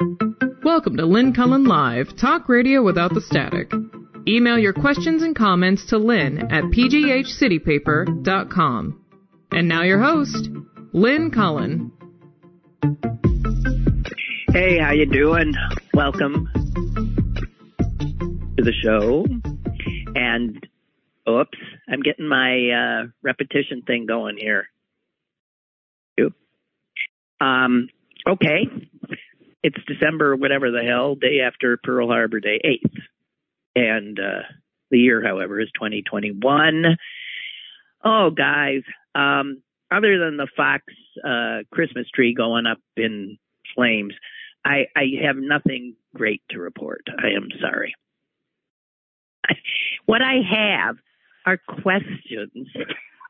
Welcome to Lynn Cullen Live, talk radio without the static. Email your questions and comments to lynn at pghcitypaper.com. And now your host, Lynn Cullen. Hey, how you doing? Welcome to the show. And oops, I'm getting my uh, repetition thing going here. Um, okay, it's December, whatever the hell, day after Pearl Harbor Day, 8th. And uh, the year, however, is 2021. Oh, guys, um, other than the Fox uh, Christmas tree going up in flames, I, I have nothing great to report. I am sorry. what I have are questions.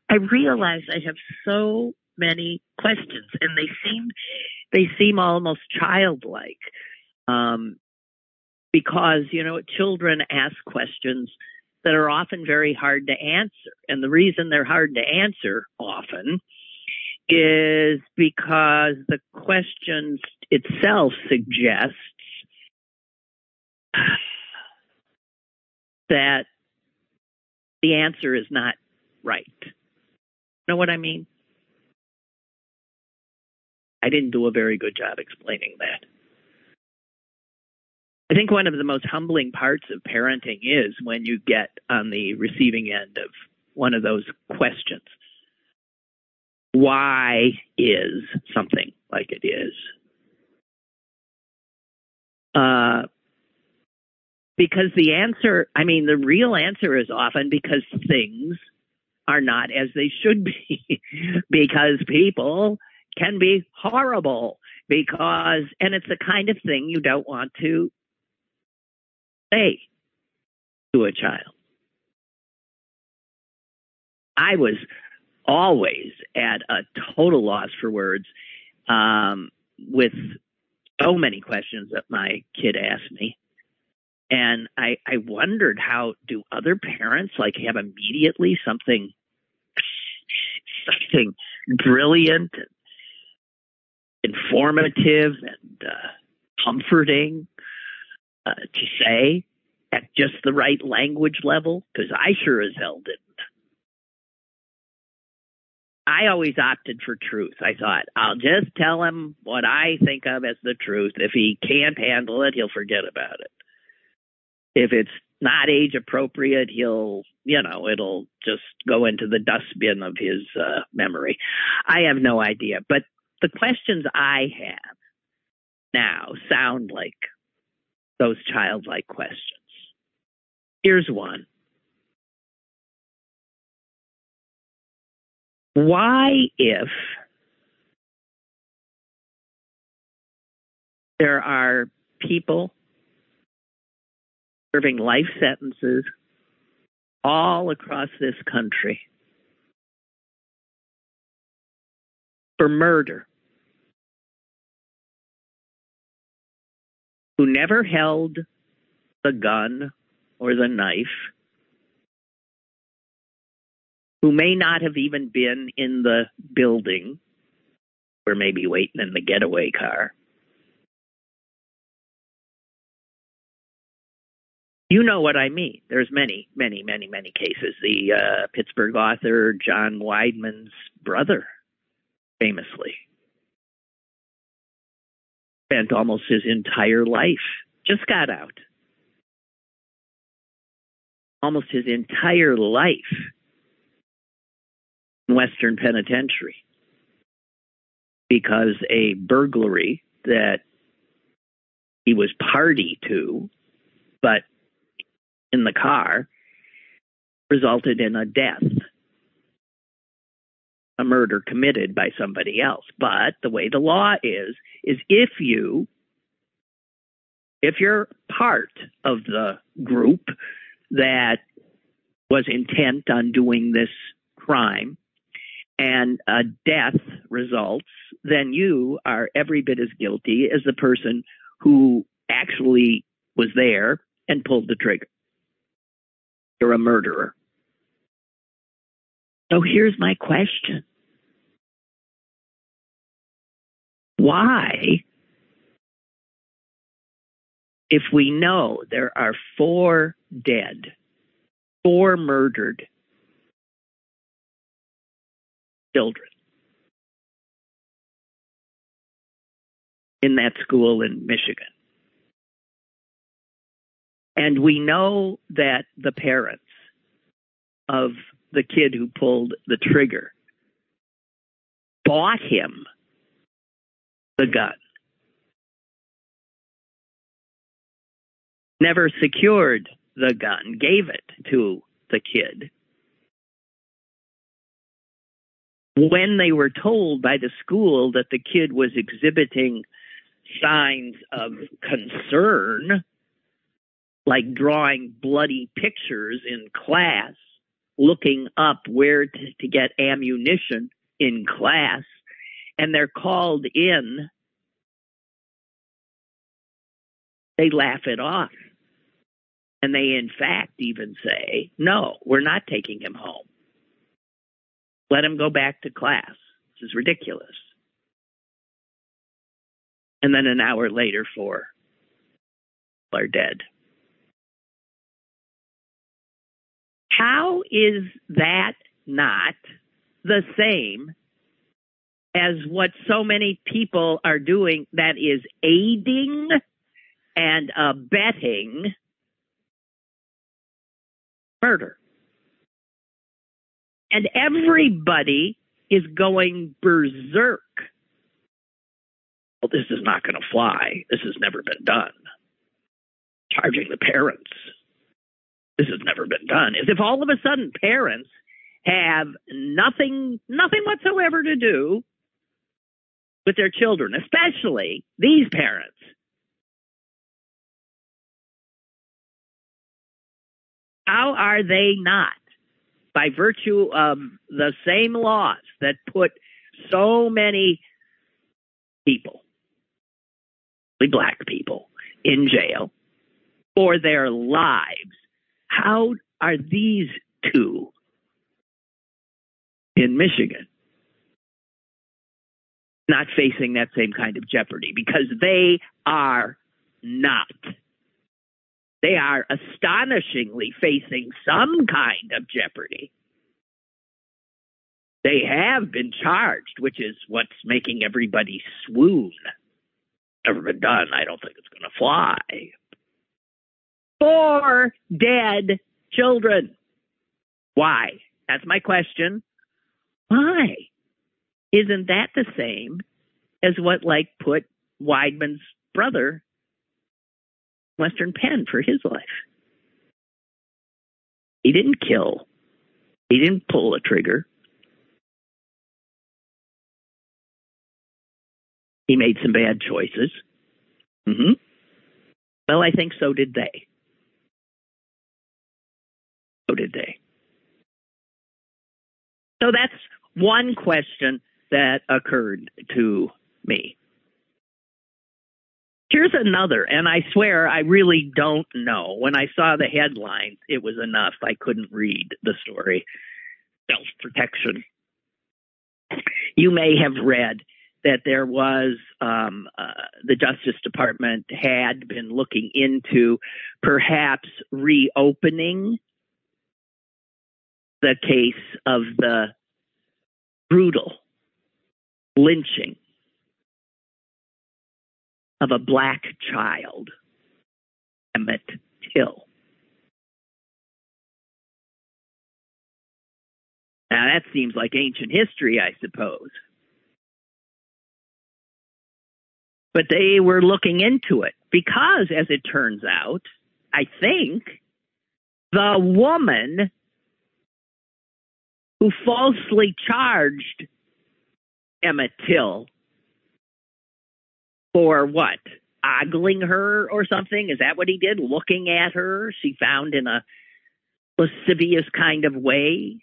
I realize I have so many questions, and they seem they seem almost childlike. Um, because, you know, children ask questions that are often very hard to answer. And the reason they're hard to answer often is because the question itself suggests that the answer is not right. Know what I mean? I didn't do a very good job explaining that. I think one of the most humbling parts of parenting is when you get on the receiving end of one of those questions. Why is something like it is? Uh, because the answer, I mean, the real answer is often because things are not as they should be, because people can be horrible because, and it's the kind of thing you don't want to say to a child. I was always at a total loss for words um, with so many questions that my kid asked me. And I, I wondered how do other parents like have immediately something something brilliant informative and uh, comforting uh, to say at just the right language level? Because I sure as hell didn't. I always opted for truth. I thought, I'll just tell him what I think of as the truth. If he can't handle it, he'll forget about it. If it's not age appropriate, he'll, you know, it'll just go into the dustbin of his uh, memory. I have no idea. But the questions I have now sound like those childlike questions. Here's one. Why, if there are people serving life sentences all across this country for murder, who never held the gun or the knife, who may not have even been in the building or maybe waiting in the getaway car. You know what I mean. There's many, many, many, many cases. The uh, Pittsburgh author John Wideman's brother famously. Spent almost his entire life, just got out. Almost his entire life in Western Penitentiary because a burglary that he was party to, but in the car, resulted in a death a murder committed by somebody else. But the way the law is, is if you, if you're part of the group that was intent on doing this crime and a death results, then you are every bit as guilty as the person who actually was there and pulled the trigger. You're a murderer. So here's my question. Why if we know there are four dead, four murdered children in that school in Michigan, and we know that the parents of the kid who pulled the trigger bought him the gun. Never secured the gun, gave it to the kid. When they were told by the school that the kid was exhibiting signs of concern, like drawing bloody pictures in class, looking up where to, to get ammunition in class, and they're called in, they laugh it off. And they, in fact, even say, no, we're not taking him home. Let him go back to class. This is ridiculous. And then an hour later, four are dead. How is that not the same as what so many people are doing that is aiding and abetting murder? And everybody is going berserk. Well, this is not going to fly. This has never been done. Charging the parents this has never been done, is if all of a sudden parents have nothing, nothing whatsoever to do with their children, especially these parents. How are they not, by virtue of the same laws that put so many people, black people, in jail for their lives how are these two in Michigan not facing that same kind of jeopardy? Because they are not. They are astonishingly facing some kind of jeopardy. They have been charged, which is what's making everybody swoon. Never been done. I don't think it's going to fly four dead children. Why? That's my question. Why? Isn't that the same as what, like, put Wideman's brother Western Penn for his life? He didn't kill. He didn't pull a trigger. He made some bad choices. Mm-hmm. Well, I think so did they. So did they. So that's one question that occurred to me. Here's another, and I swear I really don't know. When I saw the headlines, it was enough. I couldn't read the story. Self protection. You may have read that there was um, uh, the Justice Department had been looking into perhaps reopening the case of the brutal lynching of a black child, Emmett Till. Now that seems like ancient history, I suppose. But they were looking into it because, as it turns out, I think the woman who falsely charged Emmett Till for what? Ogling her or something? Is that what he did? Looking at her? She found in a lascivious kind of way?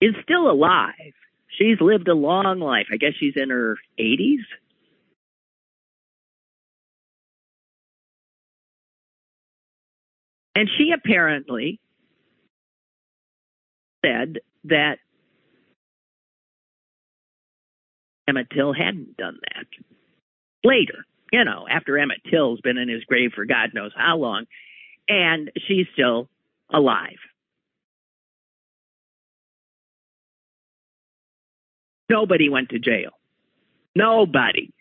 Is still alive. She's lived a long life. I guess she's in her 80s. And she apparently said that Emmett Till hadn't done that. Later, you know, after Emmett Till's been in his grave for God knows how long, and she's still alive. Nobody went to jail. Nobody.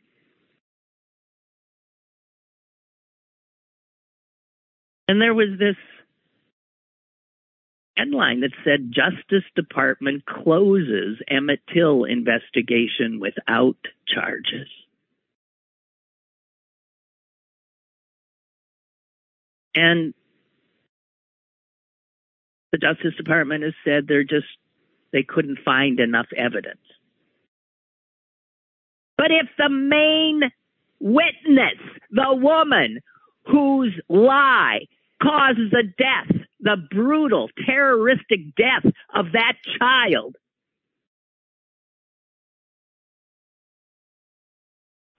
And there was this headline that said Justice Department closes Emmett Till investigation without charges. And the Justice Department has said they're just they couldn't find enough evidence. But if the main witness, the woman whose lie causes the death, the brutal, terroristic death of that child,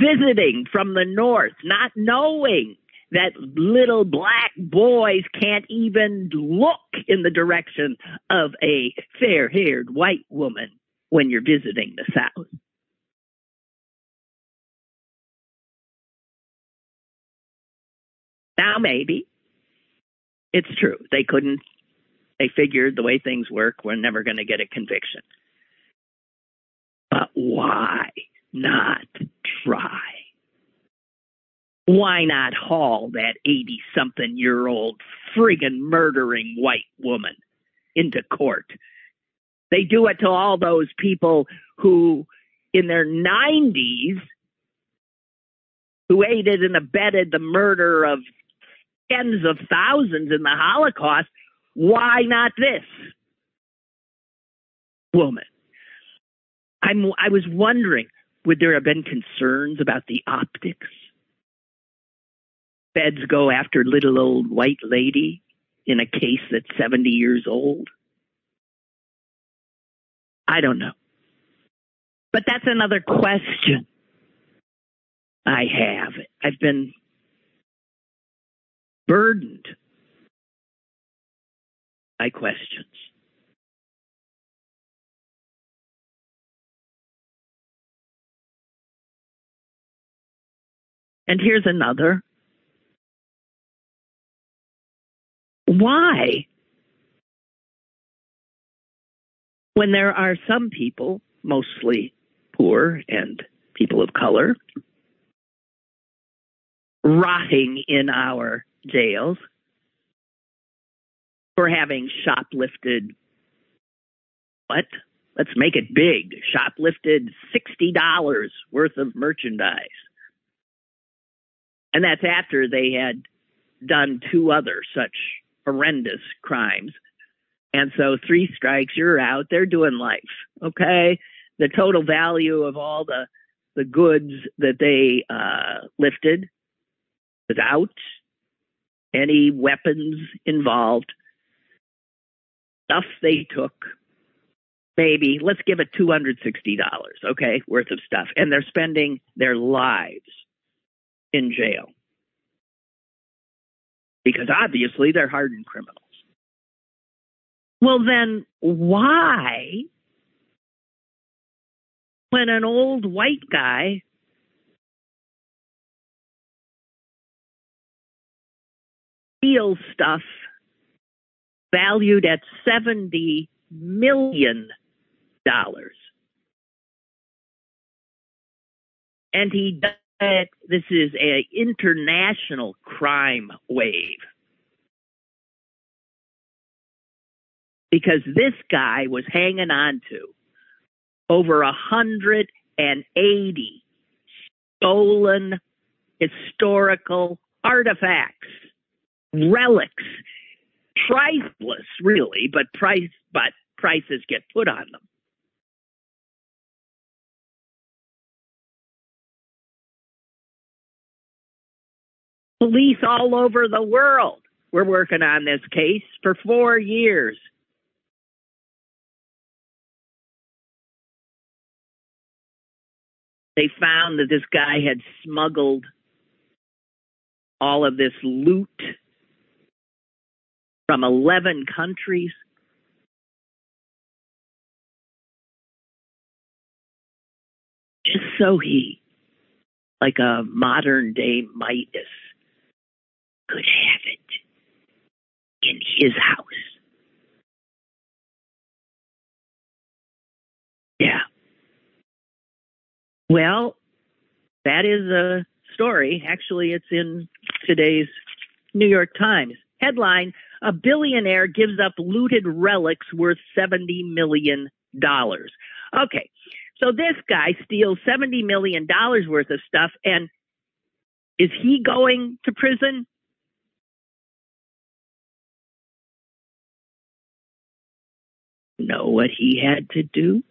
visiting from the north, not knowing that little black boys can't even look in the direction of a fair haired white woman when you're visiting the South. Now, maybe it's true. They couldn't, they figured the way things work, we're never going to get a conviction. But why not try? Why not haul that 80 something year old friggin' murdering white woman into court? They do it to all those people who, in their 90s, who aided and abetted the murder of tens of thousands in the Holocaust. Why not this woman? I'm, I was wondering, would there have been concerns about the optics? Feds go after little old white lady in a case that's 70 years old? I don't know. But that's another question I have. I've been burdened by questions. And here's another. Why? When there are some people, mostly poor and people of color, rotting in our jails for having shoplifted what? Let's make it big. Shoplifted $60 worth of merchandise. And that's after they had done two other such horrendous crimes. And so three strikes, you're out. They're doing life. Okay. The total value of all the the goods that they uh, lifted without any weapons involved, stuff they took, maybe, let's give it $260, okay, worth of stuff. And they're spending their lives in jail. Because obviously they're hardened criminals. Well, then why, when an old white guy steals stuff valued at $70 million. And he does it, this is an international crime wave. Because this guy was hanging on to over 180 stolen historical artifacts relics, priceless, really, but price, but prices get put on them. Police all over the world were working on this case for four years. They found that this guy had smuggled all of this loot from 11 countries. Just so he, like a modern day Midas, could have it in his house. Yeah. Well, that is a story. Actually, it's in today's New York Times. Headline A billionaire gives up looted relics worth $70 million. Okay, so this guy steals $70 million worth of stuff, and is he going to prison? Know what he had to do?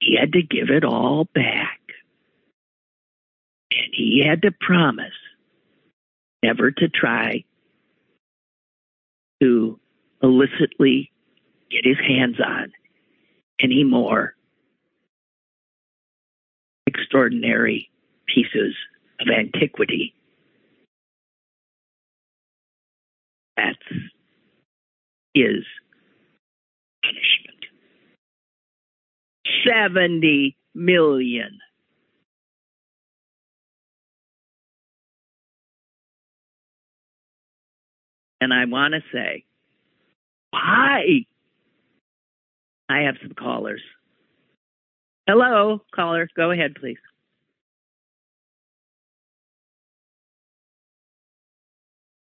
He had to give it all back. And he had to promise never to try to illicitly get his hands on any more extraordinary pieces of antiquity. That's his punishment. 70 million. And I want to say, why? I have some callers. Hello, caller. Go ahead, please.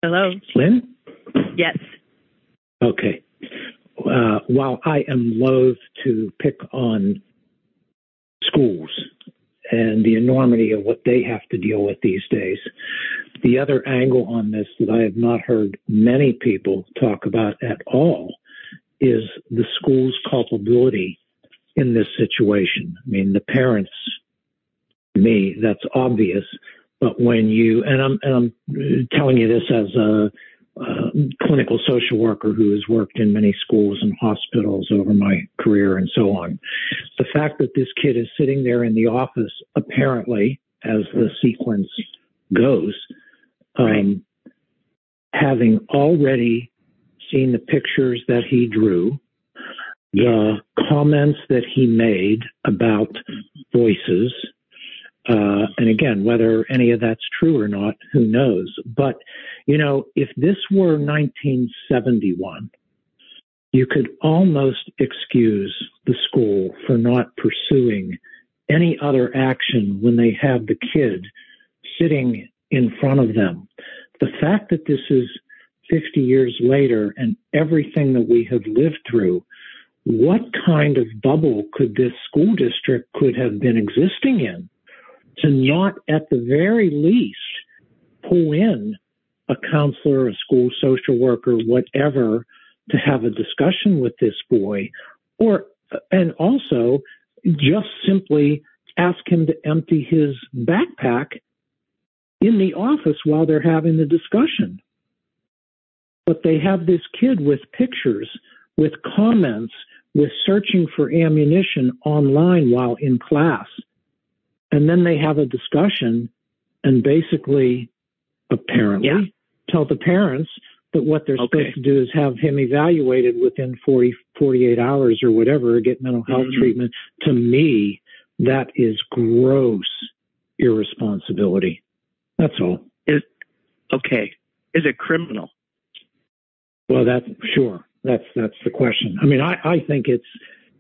Hello. Lynn? Yes. Okay. Uh, while I am loath to pick on schools and the enormity of what they have to deal with these days, the other angle on this that I have not heard many people talk about at all is the school's culpability in this situation. I mean, the parents, me, that's obvious. But when you, and I'm, and I'm telling you this as a, uh, clinical social worker who has worked in many schools and hospitals over my career and so on. The fact that this kid is sitting there in the office, apparently, as the sequence goes, um, having already seen the pictures that he drew, the comments that he made about voices, uh, and again, whether any of that's true or not, who knows? But, you know, if this were 1971, you could almost excuse the school for not pursuing any other action when they have the kid sitting in front of them. The fact that this is 50 years later and everything that we have lived through, what kind of bubble could this school district could have been existing in to not at the very least pull in a counselor, a school social worker, whatever, to have a discussion with this boy or and also just simply ask him to empty his backpack in the office while they're having the discussion. But they have this kid with pictures, with comments, with searching for ammunition online while in class. And then they have a discussion and basically, apparently, yeah. tell the parents that what they're okay. supposed to do is have him evaluated within 40, 48 hours or whatever, get mental health mm-hmm. treatment. To me, that is gross irresponsibility. That's all. Is okay. Is it criminal? Well, that's sure. That's that's the question. I mean, I, I think it's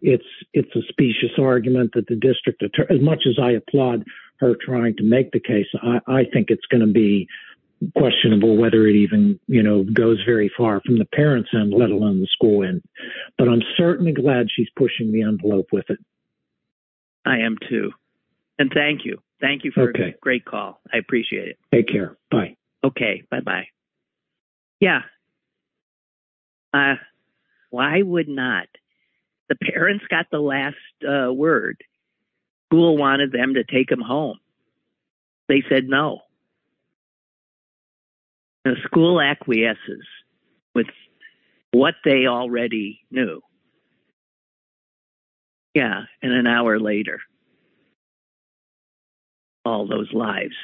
it's it's a specious argument that the district attorney, as much as I applaud her trying to make the case, I, I think it's going to be questionable whether it even you know goes very far from the parents end, let alone the school end. But I'm certainly glad she's pushing the envelope with it. I am too, and thank you. Thank you for okay. a great call. I appreciate it. Take care. Bye. Okay. Bye bye. Yeah. Uh, why would not? The parents got the last uh, word. School wanted them to take him home. They said no. The school acquiesces with what they already knew. Yeah, and an hour later, all those lives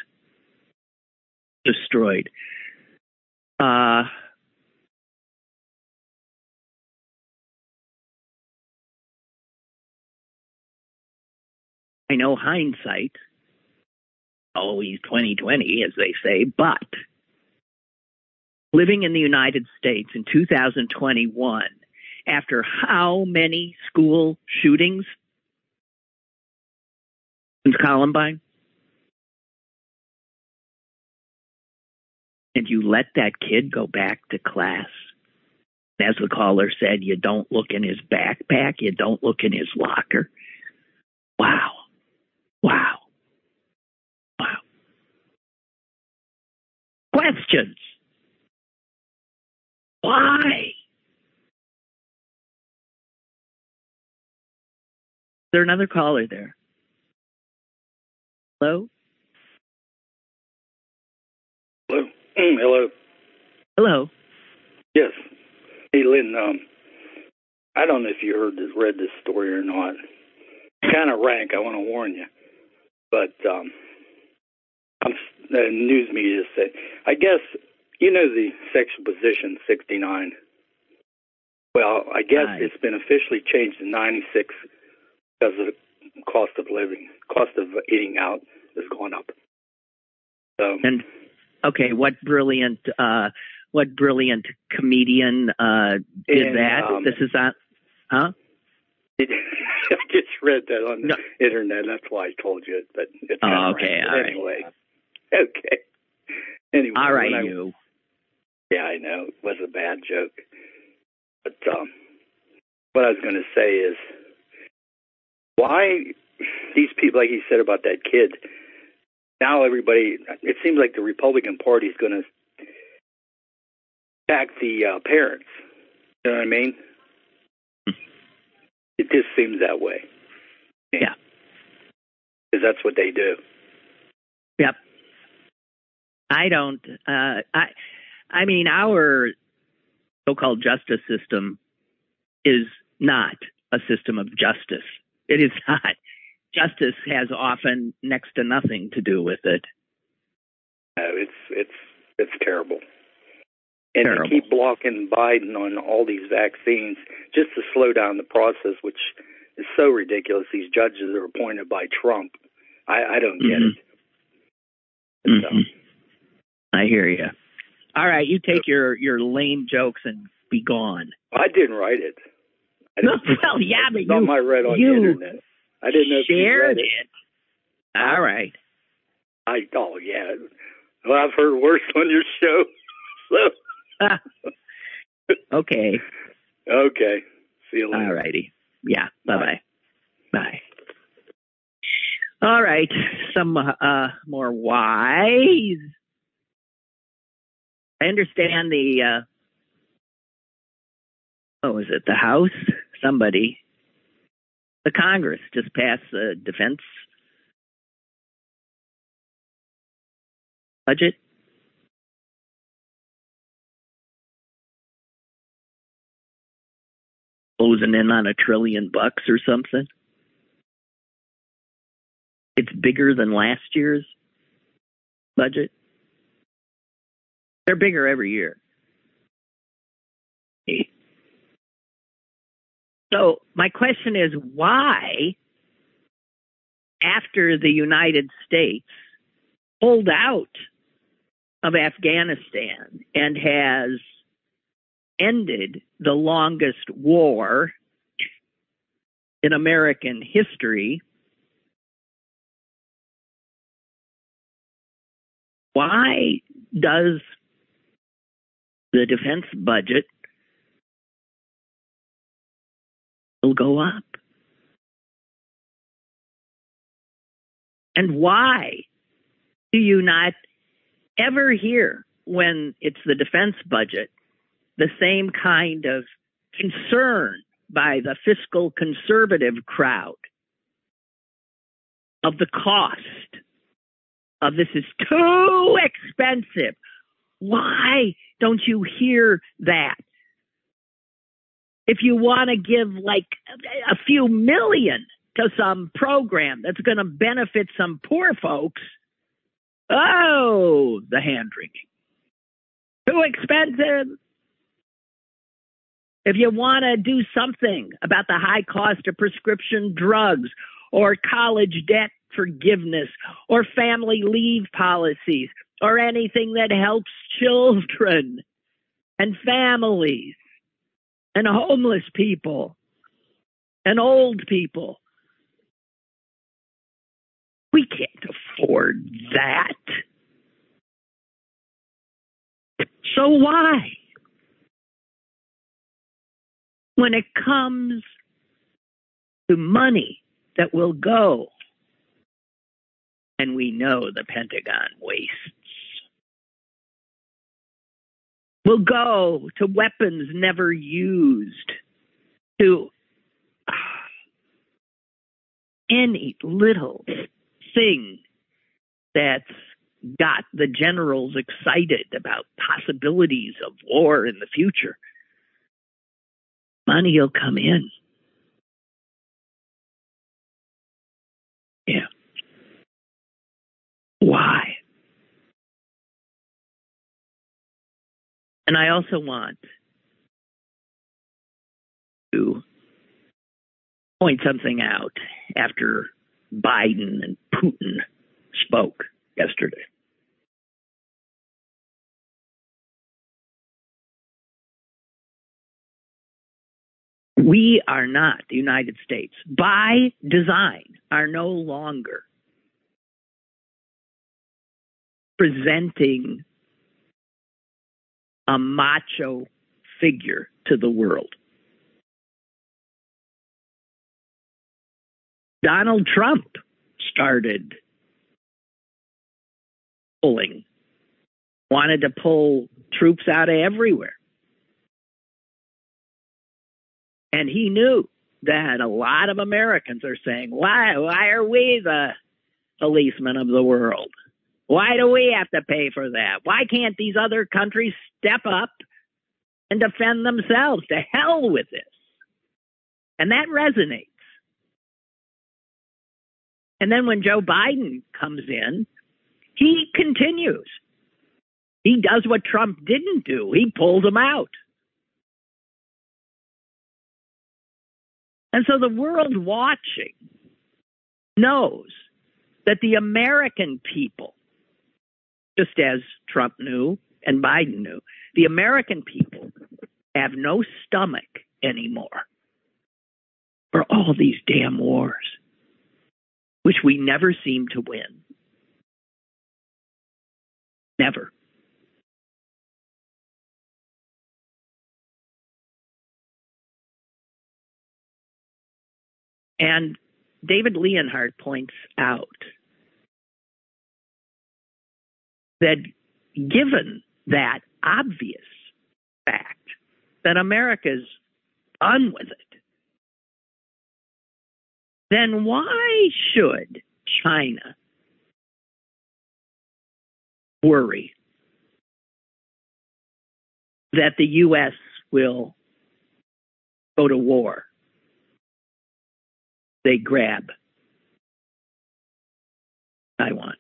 destroyed. Uh, I know hindsight, always 2020, as they say, but living in the United States in 2021, after how many school shootings since Columbine? And you let that kid go back to class. As the caller said, you don't look in his backpack, you don't look in his locker. Questions. Why? Is there another caller there? Hello? Hello. Mm, hello. Hello. Yes. Hey, Lynn. Um, I don't know if you heard this, read this story or not. Kind of rank. I want to warn you. But um, I'm the news media said. I guess you know the sexual position 69. Well, I guess Right. it's been officially changed to 96 because of the cost of living, cost of eating out has gone up. So And okay, what brilliant uh what brilliant comedian uh did And, that? um, this is on huh? It, I just read that on the No. internet. That's why I told you. it, But it's Oh, okay, random. all right. Okay. Anyway, All right, I- you. Yeah, I know it was a bad joke, but um, what I was going to say is why these people, like you said about that kid. Now everybody, it seems like the Republican Party is going to back the uh, parents. You know what I mean? It just seems that way. Yeah. Because that's what they do. Yep. I don't uh I I mean our so-called justice system is not a system of justice. It is not. Justice has often next to nothing to do with it. No, it's it's it's terrible. And Terrible. to keep blocking Biden on all these vaccines just to slow down the process, which is so ridiculous. These judges are appointed by Trump. I, I don't get Mhm. it. So, Mhm. I hear you. All right, you take your your lame jokes and be gone. I didn't write it. I didn't, well, yeah, but you I read on you the internet. I didn't know if you shared read it. it. All right. I oh yeah. Well, I've heard worse on your show. So okay. okay. See you later. All righty. Yeah. Bye bye. Bye. All right. Some uh, more whys. I understand the. Uh, what was it? The House? Somebody. The Congress just passed the defense budget. Closing in on a trillion bucks or something. It's bigger than last year's budget. They're bigger every year. So, my question is why, after the United States pulled out of Afghanistan and has ended the longest war in American history, why does the defense budget will go up? And why do you not ever hear when it's the defense budget the same kind of concern by the fiscal conservative crowd of the cost of this is too expensive. Why don't you hear that? If you want to give like a few million to some program that's going to benefit some poor folks, oh, the hand wringing. Too expensive. If you want to do something about the high cost of prescription drugs or college debt forgiveness or family leave policies or anything that helps children and families and homeless people and old people. We can't afford that. So why? When it comes to money that will go, and we know the Pentagon wastes, will go to weapons never used, to any little thing that's got the generals excited about possibilities of war in the future, money will come in. Yeah. Why? And I also want to point something out after Biden and Putin spoke yesterday. We are not, the United States, by design, are no longer presenting a macho figure to the world. Donald Trump started pulling, wanted to pull troops out of everywhere. And he knew that a lot of Americans are saying, why, why are we the policemen of the world? Why do we have to pay for that? Why can't these other countries step up and defend themselves? To hell with this. And that resonates. And then when Joe Biden comes in, he continues. He does what Trump didn't do. He pulls them out. And so the world watching knows that the American people, just as Trump knew and Biden knew, the American people have no stomach anymore for all these damn wars which we never seem to win. Never. And David Leonhardt points out that given that obvious fact that America's done with it, then why should China worry that the U.S. will go to war? They grab Taiwan.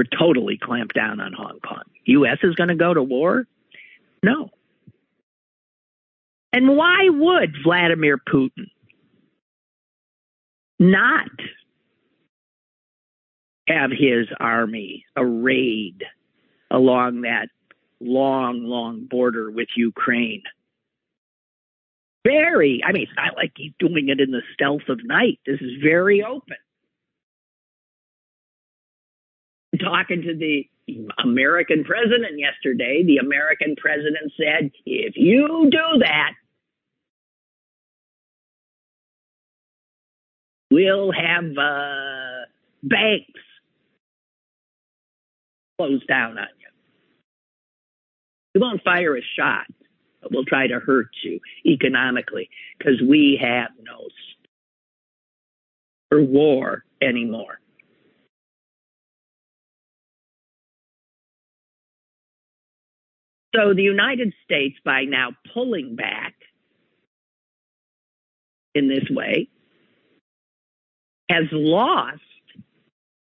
Or totally clamp down on Hong Kong. U.S. is going to go to war? No. And why would Vladimir Putin not have his army arrayed along that long, long border with Ukraine? Very, I mean, it's not like he's doing it in the stealth of night. This is very open. Talking to the American president yesterday, the American president said, if you do that, we'll have uh, banks close down on you. We won't fire a shot, but we'll try to hurt you economically because we have no for war anymore. So the United States, by now pulling back in this way, has lost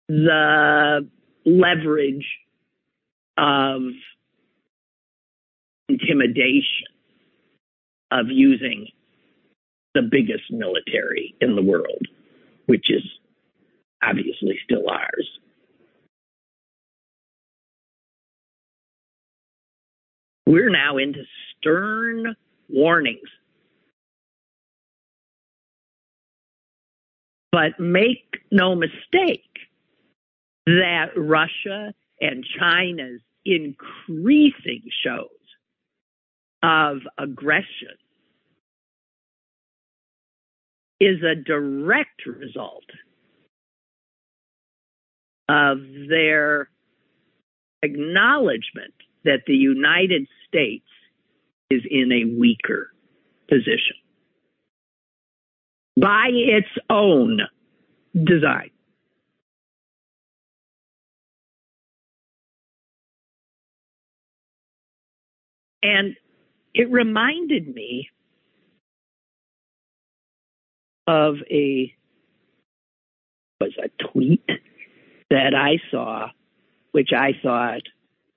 the leverage of intimidation, of using the biggest military in the world, which is obviously still ours. We're now into stern warnings. But make no mistake that Russia and China's increasing shows of aggression is a direct result of their acknowledgement that the United States is in a weaker position by its own design. And it reminded me of a was a tweet that I saw, which I thought,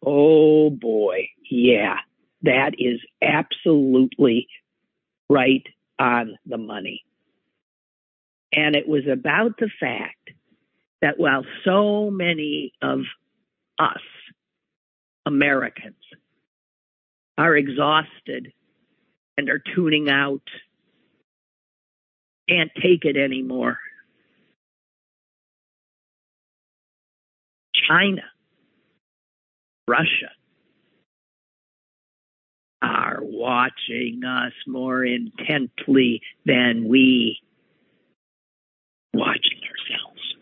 oh boy, yeah, that is absolutely right on the money. And it was about the fact that while so many of us Americans are exhausted and are tuning out, can't take it anymore. China, Russia are watching us more intently than we watching ourselves.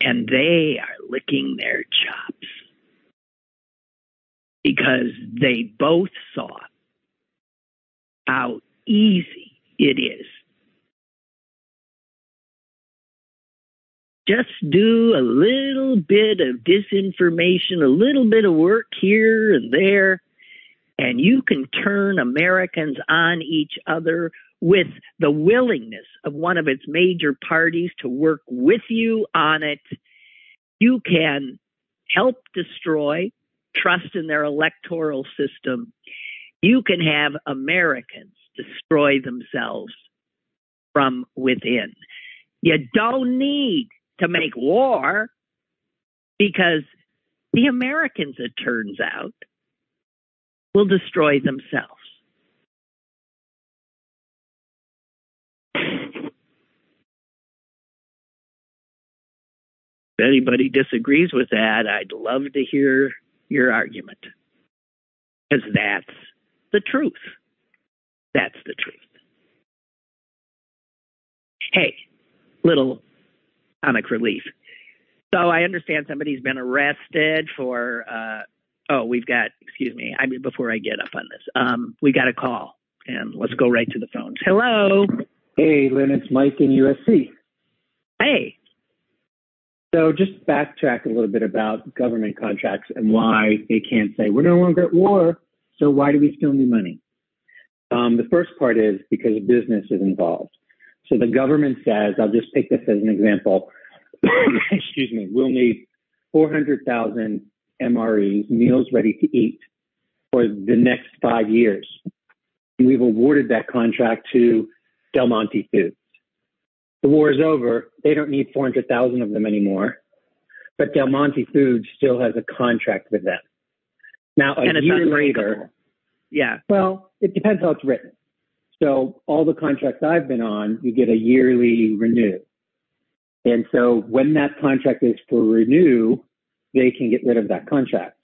And they are licking their chops because they both saw how easy it is. Just do a little bit of disinformation, a little bit of work here and there, and you can turn Americans on each other with the willingness of one of its major parties to work with you on it. You can help destroy trust in their electoral system. You can have Americans destroy themselves from within. You don't need to make war because the Americans, it turns out, will destroy themselves. If anybody disagrees with that, I'd love to hear your argument. Because that's the truth. That's the truth. Hey, little comic relief. So I understand somebody's been arrested for. Uh, oh, we've got. Excuse me. I mean, before I get up on this, um, we got a call, and let's go right to the phones. Hello. Hey, Lynn. It's Mike in USC. Hey. So just backtrack a little bit about government contracts and why they can't say we're no longer at war. So why do we still need money? Um, the first part is because business is involved. So the government says, I'll just take this as an example. Excuse me. We'll need 400,000 MREs, meals ready to eat, for the next five years. And we've awarded that contract to Del Monte Foods. The war is over. They don't need 400,000 of them anymore. But Del Monte Foods still has a contract with them. Now, a and year later, yeah. Well, it depends how it's written. So all the contracts I've been on, you get a yearly renew. And so when that contract is for renew, they can get rid of that contract.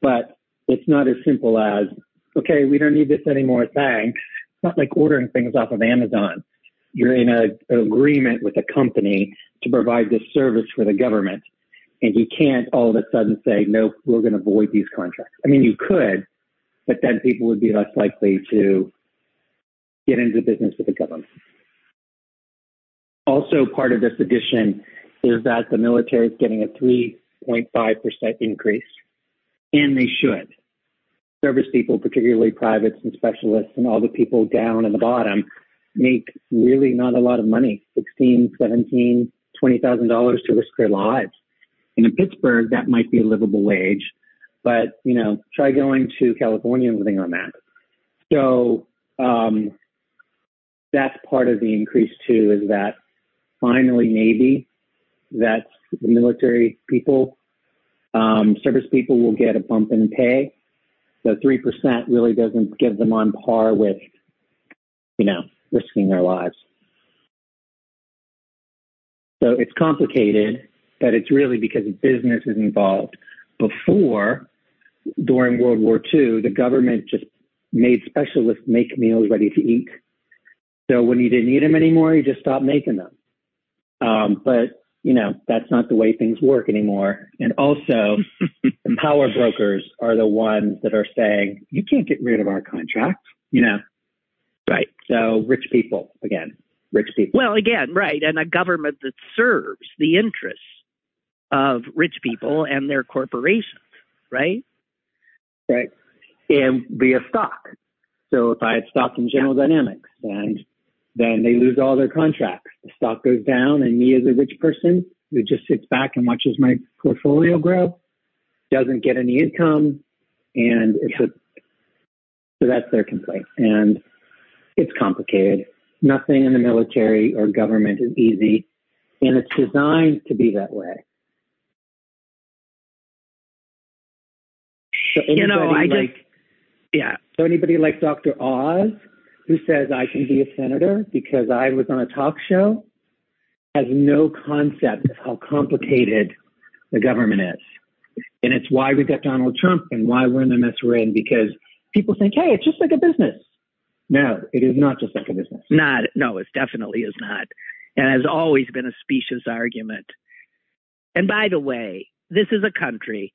But it's not as simple as, okay, we don't need this anymore, thanks. It's not like ordering things off of Amazon. You're in a, an agreement with a company to provide this service for the government. And you can't all of a sudden say, nope, we're going to void these contracts. I mean, you could, but then people would be less likely to get into business with the government. Also, part of this addition is that the military is getting a 3.5% increase, and they should. Service people, particularly privates and specialists, and all the people down in the bottom, make really not a lot of money 16 17 $20,000 to risk their lives. And in Pittsburgh, that might be a livable wage, but you know, try going to California and living on that. So um, that's part of the increase too. Is that finally maybe that the military people, um, service people will get a bump in pay. The three percent really doesn't give them on par with, you know, risking their lives. So it's complicated, but it's really because business is involved. Before, during World War II, the government just made specialists make meals ready to eat. So when you didn't eat them anymore, you just stopped making them. Um, but you know that's not the way things work anymore. And also, the power brokers are the ones that are saying you can't get rid of our contract. You know, right? So rich people again rich people. Well, again, right, and a government that serves the interests of rich people and their corporations, right? Right. And via stock. So if I had stock in General Dynamics and then they lose all their contracts, the stock goes down, and me as a rich person who just sits back and watches my portfolio grow doesn't get any income, and it's yeah. a so that's their complaint, and it's complicated nothing in the military or government is easy, and it's designed to be that way. So you know, I like, just, yeah. So anybody like Dr. Oz, who says I can be a senator because I was on a talk show, has no concept of how complicated the government is. And it's why we got Donald Trump and why we're in the mess we're in because people think, hey, it's just like a business. No, it is not just like a business. Not, no, it definitely is not. And has always been a specious argument. And by the way, this is a country,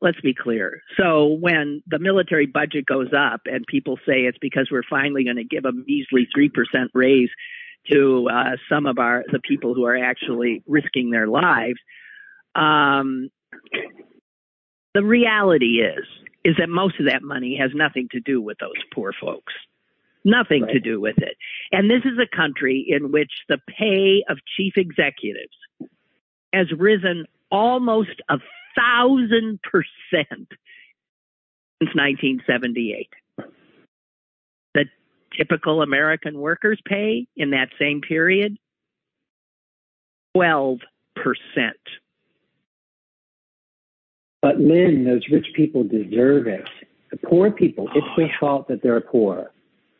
let's be clear. So when the military budget goes up and people say it's because we're finally going to give a measly 3% raise to uh, some of our the people who are actually risking their lives, um, the reality is is that most of that money has nothing to do with those poor folks. Nothing right. to do with it. And this is a country in which the pay of chief executives has risen almost a thousand percent since 1978. The typical American workers' pay in that same period, 12%. But Lynn, those rich people deserve it. The poor people, it's oh, their fault that they're poor.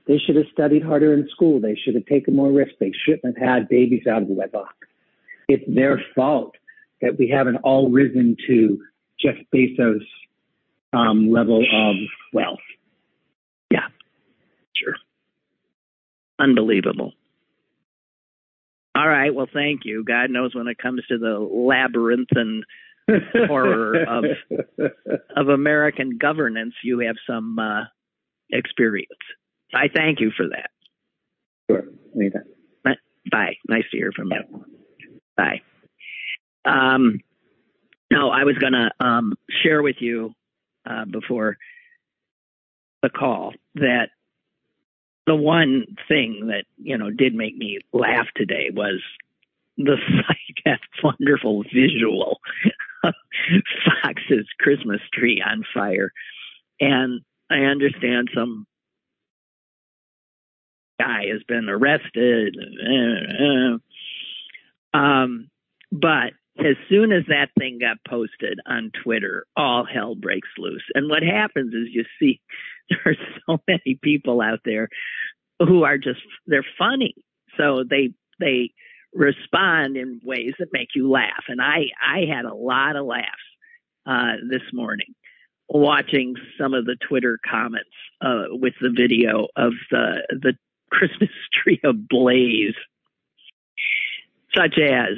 They should have studied harder in school. They should have taken more risks. They shouldn't have had babies out of wedlock. It's their fault that we haven't all risen to Jeff Bezos' um, level of wealth. Yeah, sure. Unbelievable. All right. Well, thank you. God knows when it comes to the labyrinthine horror of of American governance, you have some uh, experience. I thank you for that. Sure. Anytime. Bye. Nice to hear from you. Bye. Um, no, I was going to um, share with you uh, before the call that the one thing that you know did make me laugh today was the sight that wonderful visual Fox's Christmas tree on fire, and I understand some guy has been arrested. Um, but as soon as that thing got posted on Twitter, all hell breaks loose. And what happens is you see there are so many people out there who are just they're funny. So they they respond in ways that make you laugh. And I I had a lot of laughs uh, this morning watching some of the Twitter comments uh, with the video of the the Christmas tree ablaze, such as,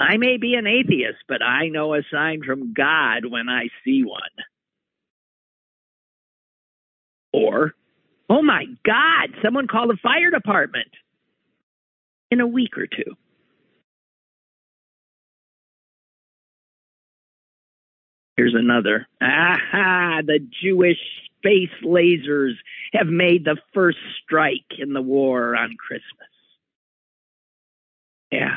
I may be an atheist, but I know a sign from God when I see one. Or, oh my God, someone call the fire department in a week or two. Here's another. Aha, the Jewish space lasers have made the first strike in the war on Christmas. Yeah.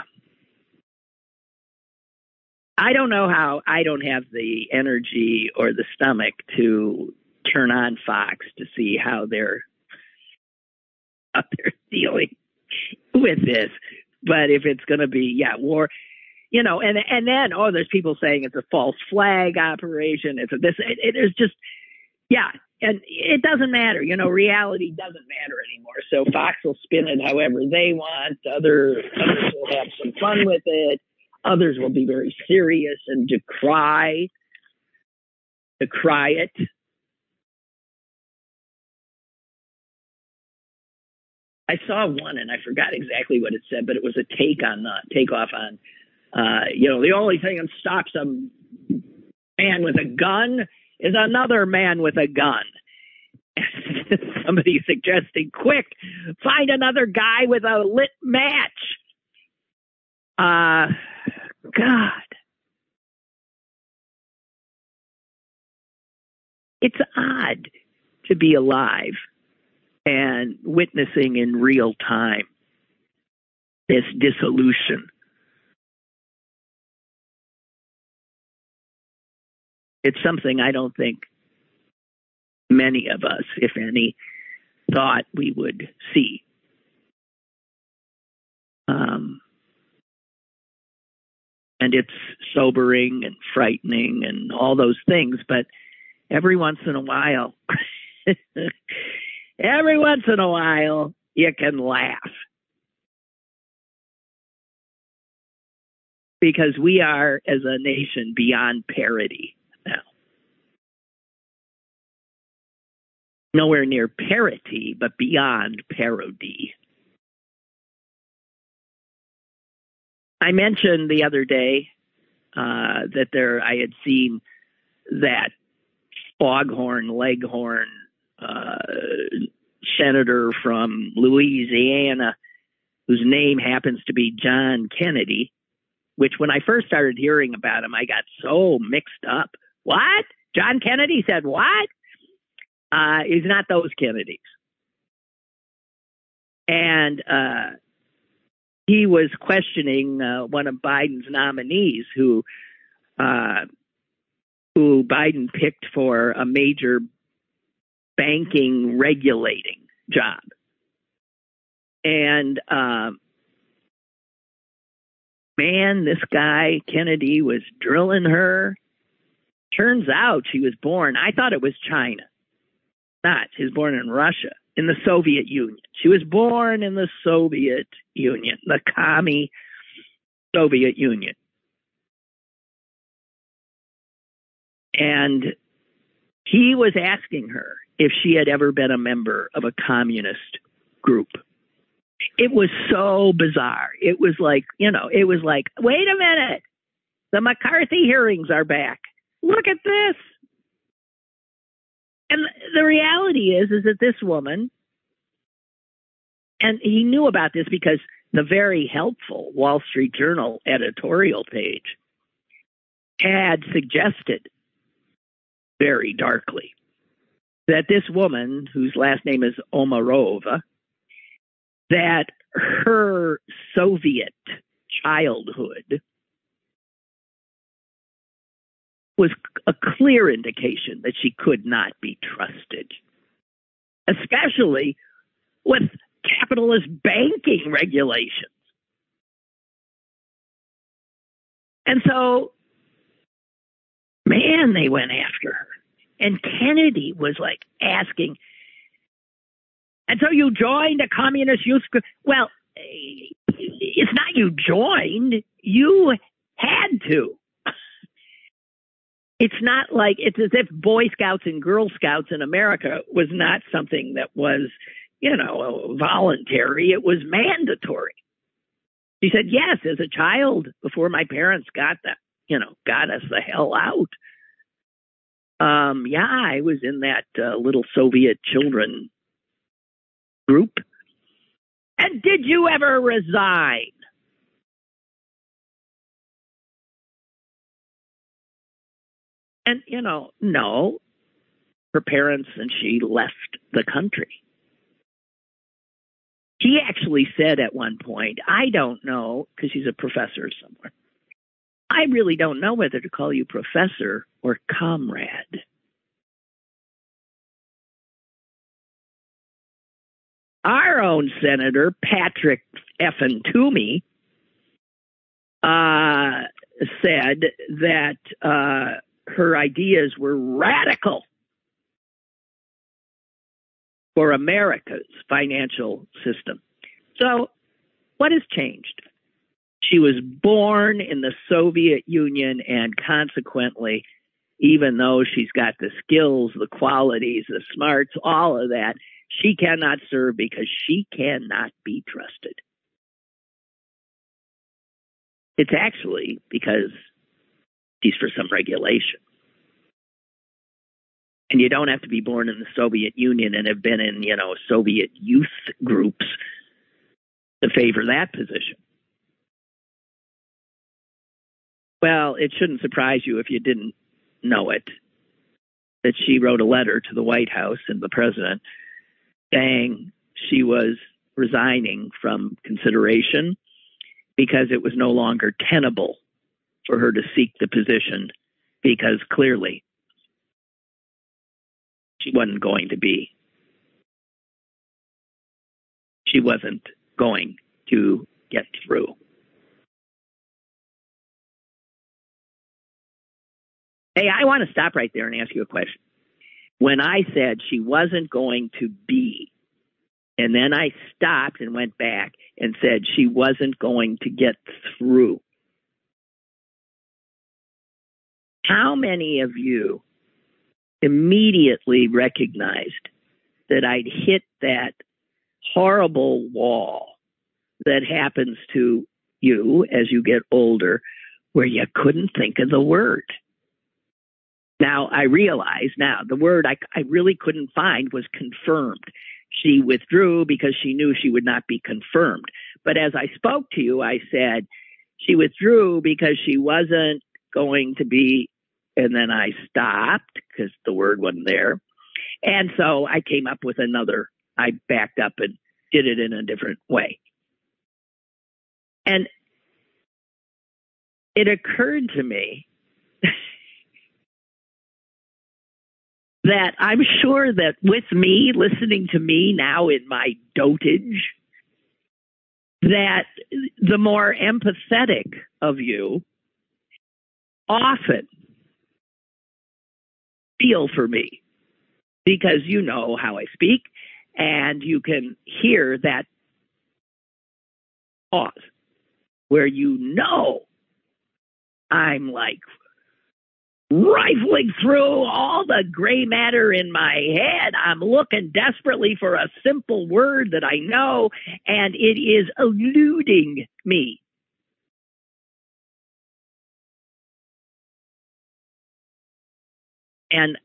I don't know how I don't have the energy or the stomach to turn on Fox to see how they're how they're dealing with this. But if it's going to be, yeah, war, you know, and and then oh, there's people saying it's a false flag operation. It's a this. It, it is just, yeah, and it doesn't matter. You know, reality doesn't matter anymore. So Fox will spin it however they want. Other others will have some fun with it. Others will be very serious and decry decry it. I saw one and I forgot exactly what it said, but it was a take on the takeoff on, uh, you know, the only thing that stops a man with a gun is another man with a gun. Somebody suggesting, quick, find another guy with a lit match. Uh, God. It's odd to be alive and witnessing in real time this dissolution. It's something I don't think many of us, if any, thought we would see. Um, and it's sobering and frightening and all those things, but every once in a while, every once in a while, you can laugh. Because we are, as a nation, beyond parity now. Nowhere near parity, but beyond parody. I mentioned the other day uh, that there I had seen that foghorn leghorn uh, senator from Louisiana whose name happens to be John Kennedy, which when I first started hearing about him, I got so mixed up. What? John Kennedy said what? Uh, he's not those Kennedys. And uh, he was questioning uh, one of Biden's nominees who uh, who Biden picked for a major banking regulating job. And uh, man, this guy, Kennedy, was drilling her. Turns out she was born, I thought it was China. Not. She was born in Russia, in the Soviet Union. She was born in the Soviet Union, the commie Soviet Union. And he was asking her if she had ever been a member of a communist group. It was so bizarre. It was like, you know, it was like, wait a minute. The McCarthy hearings are back. Look at this. And the reality is, is that this woman, and he knew about this because the very helpful Wall Street Journal editorial page had suggested very darkly that this woman, whose last name is Omarova, that her Soviet childhood was a clear indication that she could not be trusted, especially with capitalist banking regulations. And so man, they went after her. And Kennedy was like asking, and so you joined a communist youth group. Well, it's not you joined, you had to. It's not like it's as if Boy Scouts and Girl Scouts in America was not something that was, you know, voluntary. It was mandatory. She said, yes, as a child, before my parents got that you know, got us the hell out. Um, yeah, I was in that uh, little Soviet children group. And did you ever resign? And, you know, no. Her parents and she left the country. He actually said at one point, I don't know, because she's a professor somewhere. I really don't know whether to call you professor or comrade. our own Senator, Patrick Effin Toomey, uh, said that uh, her ideas were radical for America's financial system. So, what has changed? She was born in the Soviet Union, and consequently, even though she's got the skills, the qualities, the smarts, all of that, she cannot serve because she cannot be trusted. It's actually because for some regulation. And you don't have to be born in the Soviet Union and have been in, you know, Soviet youth groups to favor that position. Well, it shouldn't surprise you if you didn't know it that she wrote a letter to the White House and the president saying she was resigning from consideration because it was no longer tenable for her to seek the position because clearly she wasn't going to be. She wasn't going to get through. Hey i want to stop right there and ask you a question. When i said she wasn't going to be and then i stopped and went back and said she wasn't going to get through how many of you immediately recognized that I'd hit that horrible wall that happens to you as you get older where you couldn't think of the word. Now I realize now the word I, I really couldn't find was confirmed. She withdrew because she knew she would not be confirmed. But as I spoke to you, I said she withdrew because she wasn't going to be and then I stopped because the word wasn't there. And so I came up with another, I backed up and did it in a different way. And it occurred to me that I'm sure that with me, listening to me now in my dotage, that the more empathetic of you often feel for me because you know how I speak and you can hear that pause where you know I'm like rifling through all the gray matter in my head. I'm looking desperately for a simple word that I know, and it is eluding me. And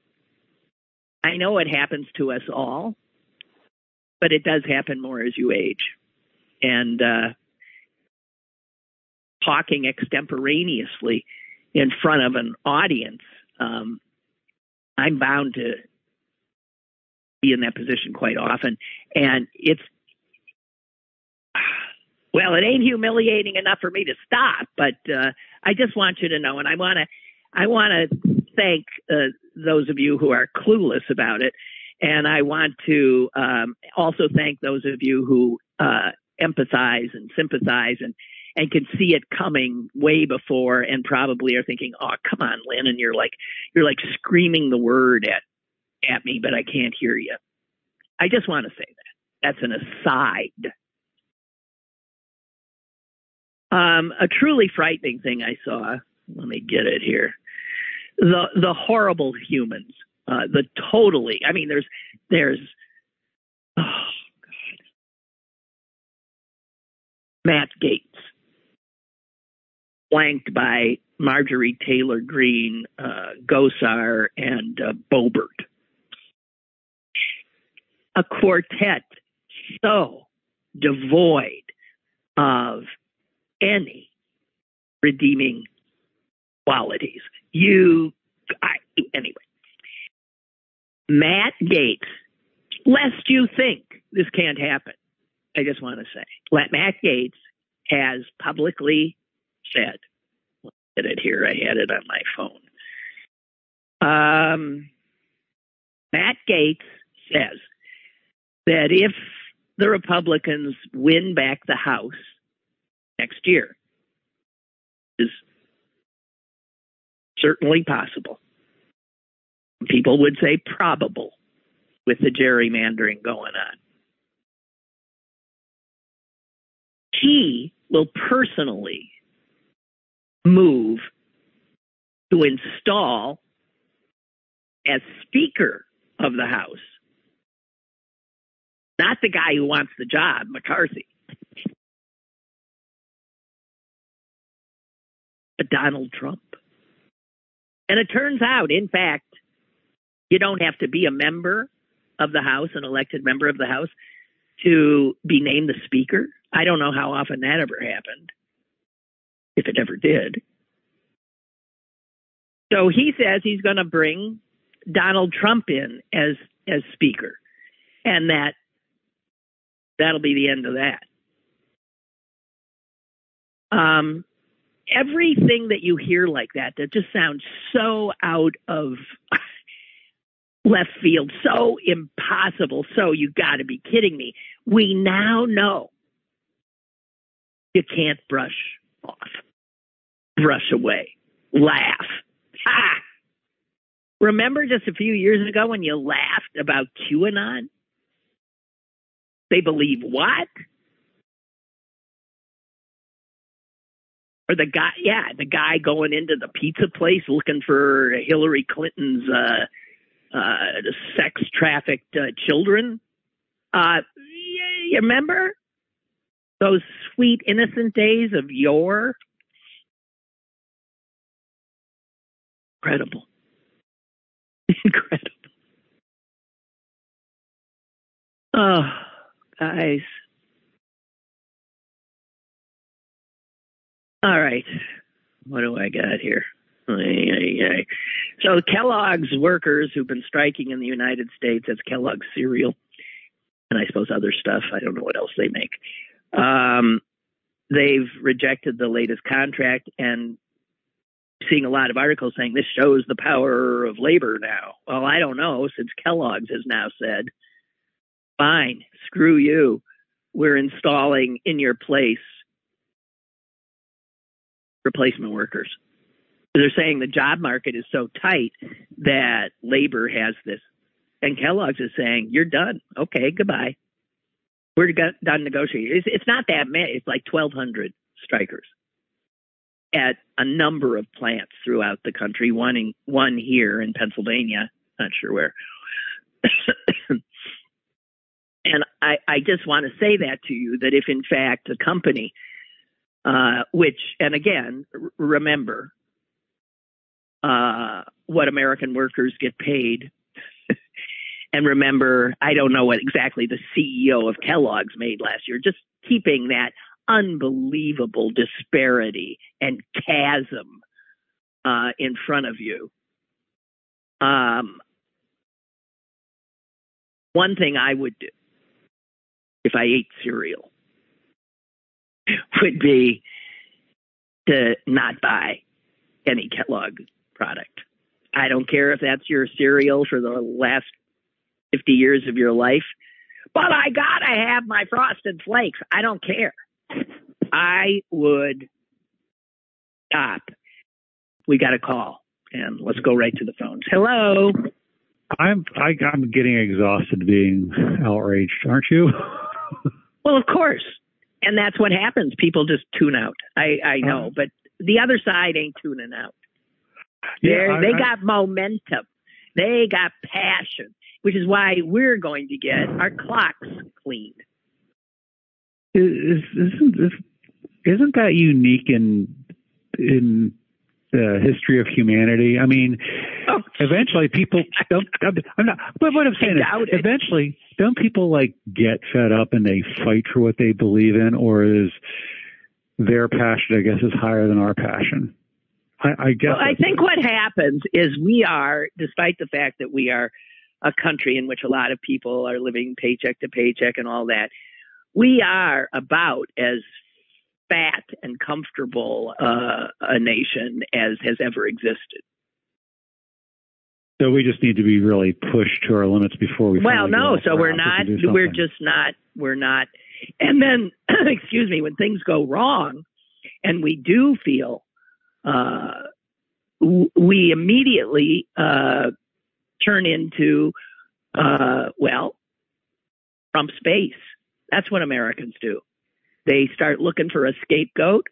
I know it happens to us all, but it does happen more as you age. And uh, talking extemporaneously in front of an audience, um, I'm bound to be in that position quite often. And it's, well, it ain't humiliating enough for me to stop, but uh, I just want you to know, and I want to, I want to thank uh, those of you who are clueless about it. And I want to um, also thank those of you who uh, empathize and sympathize and, and can see it coming way before and probably are thinking, oh, come on, Lynn. And you're like, you're like screaming the word at, at me, but I can't hear you. I just want to say that. That's an aside. Um, a truly frightening thing I saw. Let me get it here the the horrible humans, uh, the totally. I mean, there's there's oh god, Matt Gaetz, flanked by Marjorie Taylor Greene, uh, Gosar, and uh, Boebert. A quartet so devoid of any redeeming qualities. You, I, anyway. Matt Gaetz, lest you think this can't happen, I just want to say, Matt Gaetz has publicly said, get it here, I had it on my phone. Um, Matt Gaetz says that if the Republicans win back the House next year. Is certainly possible. People would say probable with the gerrymandering going on. He will personally move to install as Speaker of the House, not the guy who wants the job, McCarthy, but Donald Trump. And it turns out, in fact, you don't have to be a member of the House, an elected member of the House, to be named the Speaker. I don't know how often that ever happened, if it ever did. So he says he's going to bring Donald Trump in as as Speaker, and that that'll be the end of that. Um, everything that you hear like that that just sounds so out of left field, so impossible. So you got to be kidding me. We now know you can't brush off, brush away, laugh. Ha! Remember just a few years ago when you laughed about QAnon? They believe what? Or the guy, yeah, the guy going into the pizza place looking for Hillary Clinton's uh, uh, sex trafficked uh, children. Uh, you remember those sweet, innocent days of yore? Incredible. Incredible. Oh, guys. All right. What do I got here? So Kellogg's workers who've been striking in the United States, as Kellogg's cereal, and I suppose other stuff. I don't know what else they make. Um, they've rejected the latest contract and seeing a lot of articles saying this shows the power of labor now. Well, I don't know, since Kellogg's has now said, fine, screw you. We're installing in your place replacement workers. They're saying the job market is so tight that labor has this. And Kellogg's is saying, you're done. Okay, goodbye. We're done negotiating. It's, it's not that many. It's like 1,200 strikers at a number of plants throughout the country, one, in, one here in Pennsylvania, not sure where. and I, I just want to say that to you that if in fact a company, uh, which, and again, r- remember uh, what American workers get paid. and remember, I don't know what exactly the CEO of Kellogg's made last year, just keeping that unbelievable disparity and chasm uh, in front of you. Um, one thing I would do if I ate cereal would be to not buy any Kellogg product. I don't care if that's your cereal for the last 50 years of your life, but I gotta have my frosted flakes. I don't care. I would stop. We got a call, and let's go right to the phones. Hello. I'm I, am i am getting exhausted being outraged, aren't you? well, of course, and that's what happens. People just tune out. I I know, but the other side ain't tuning out. Yeah, I, they I, got momentum. They got passion, which is why we're going to get our clocks cleaned is, isn't isn't that unique in in the history of humanity? I mean, oh. eventually people don't. I'm not. But what I'm saying is, eventually, don't people like get fed up and they fight for what they believe in, or is their passion, I guess, is higher than our passion? I, I guess. Well, I think what happens is we are, despite the fact that we are a country in which a lot of people are living paycheck to paycheck and all that, we are about as fat and comfortable uh, a nation as has ever existed. So we just need to be really pushed to our limits before we. Well, no. So we're not. We're just not. We're not. And then, excuse me, when things go wrong, and we do feel, uh, we immediately uh, turn into, uh, well, Trump's base. That's what Americans do. They start looking for a scapegoat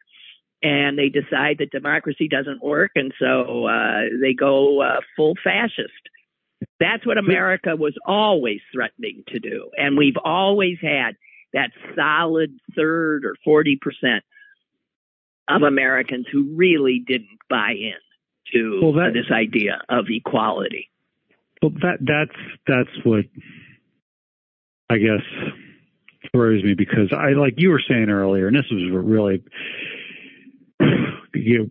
and they decide that democracy doesn't work, and so uh, they go uh, full fascist. That's what America was always threatening to do, and we've always had that solid third or forty percent of Americans who really didn't buy in to well, that, this idea of equality. Well, that that's that's what I guess throws me because I like you were saying earlier, and this was really you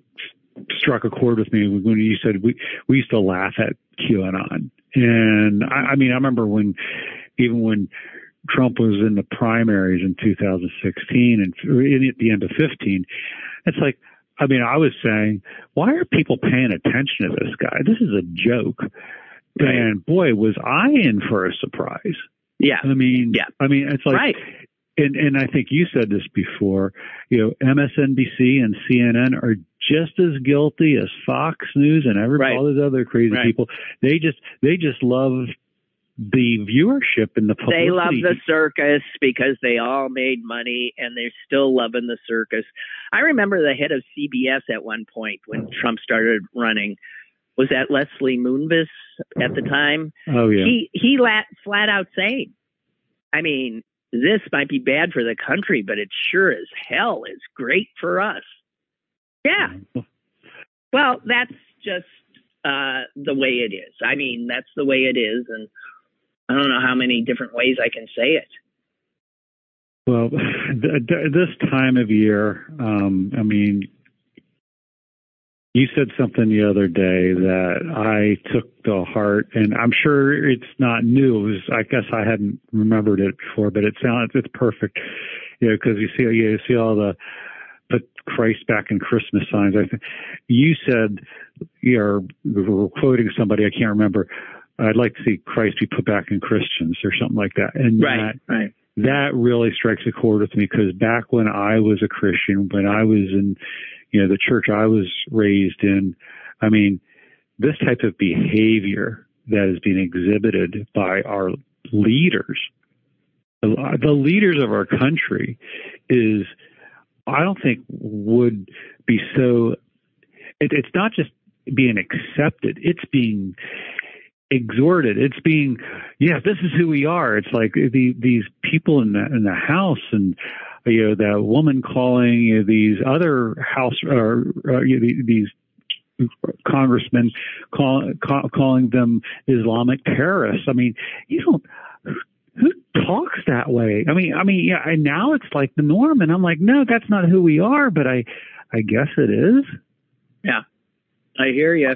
struck a chord with me when you said we we used to laugh at QAnon, and I, I mean I remember when even when Trump was in the primaries in 2016 and at the end of 15, it's like I mean I was saying why are people paying attention to this guy? This is a joke. Right. And boy, was I in for a surprise. Yeah. I mean, yeah. I mean, it's like, right and and I think you said this before, you know, MSNBC and CNN are just as guilty as Fox News and every right. all those other crazy right. people. They just they just love the viewership and the publicity. They love the circus because they all made money and they're still loving the circus. I remember the head of CBS at one point when oh. Trump started running. Was that Leslie Moonves at the time? Oh yeah. He he lat, flat out saying, I mean, this might be bad for the country, but it sure as hell is great for us. Yeah. Well, that's just uh, the way it is. I mean, that's the way it is, and I don't know how many different ways I can say it. Well, this time of year, um, I mean, you said something the other day that I took to heart, and I'm sure it's not new. It was, I guess I hadn't remembered it before, but it sounds it's perfect. You know, because you see you see all the put Christ back in Christmas signs. I think you said you're were quoting somebody I can't remember. I'd like to see Christ be put back in Christians or something like that. And right, that, right. That really strikes a chord with me because back when I was a Christian, when I was in you know, the church I was raised in, I mean, this type of behavior that is being exhibited by our leaders, the leaders of our country is, I don't think would be so, it, it's not just being accepted, it's being exhorted. It's being, yeah, this is who we are. It's like the, these people in the in the house and you know, that woman calling you know, these other house or uh, you know, these congressmen call, call, calling them Islamic terrorists. I mean, you don't. Who talks that way? I mean, I mean, yeah. Now it's like the norm, and I'm like, no, that's not who we are. But I, I guess it is. Yeah, I hear you.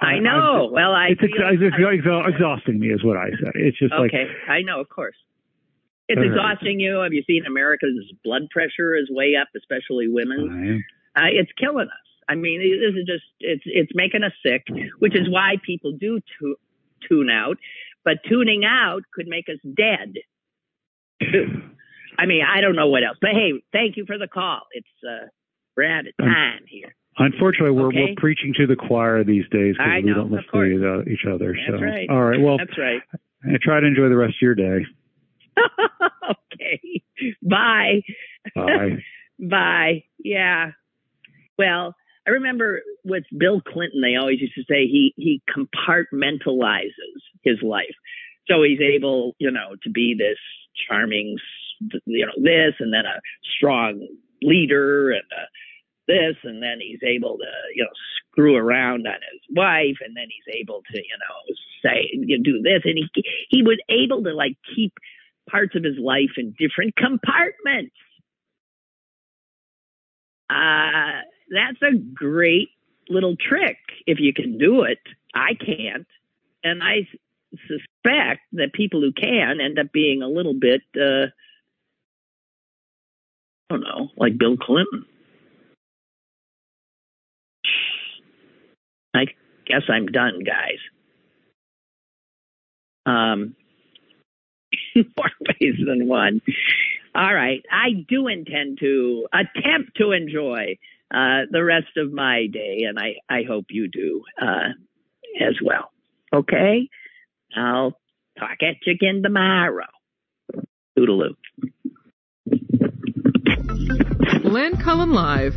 I know. I, well, I it's, it's, it's exhausting me, is what I said. It's just okay. like okay. I know, of course. It's exhausting you. Have you seen America's blood pressure is way up, especially women? Uh, it's killing us. I mean, this is just it's it's making us sick, which is why people do tu- tune out. But tuning out could make us dead. I mean, I don't know what else. But hey, thank you for the call. It's uh, we're out of time here. Unfortunately, we're okay. we're preaching to the choir these days because we don't listen to uh, each other. That's so, right. all right. Well, that's right. I try to enjoy the rest of your day. okay. Bye. Bye. Bye. Yeah. Well, I remember with Bill Clinton, they always used to say he he compartmentalizes his life. So he's able, you know, to be this charming, you know, this and then a strong leader and a this and then he's able to you know screw around on his wife and then he's able to you know say you do this. And he he was able to like keep parts of his life in different compartments. Uh that's a great little trick. If you can do it i can't. And i suspect that people who can end up being a little bit uh I don't know, like Bill Clinton. I guess I'm done, guys. Um, more ways than one. All right. I do intend to attempt to enjoy uh, the rest of my day, and I, I hope you do uh, as well. Okay? I'll talk at you again tomorrow. Toodaloo. Lynn Cullen Live,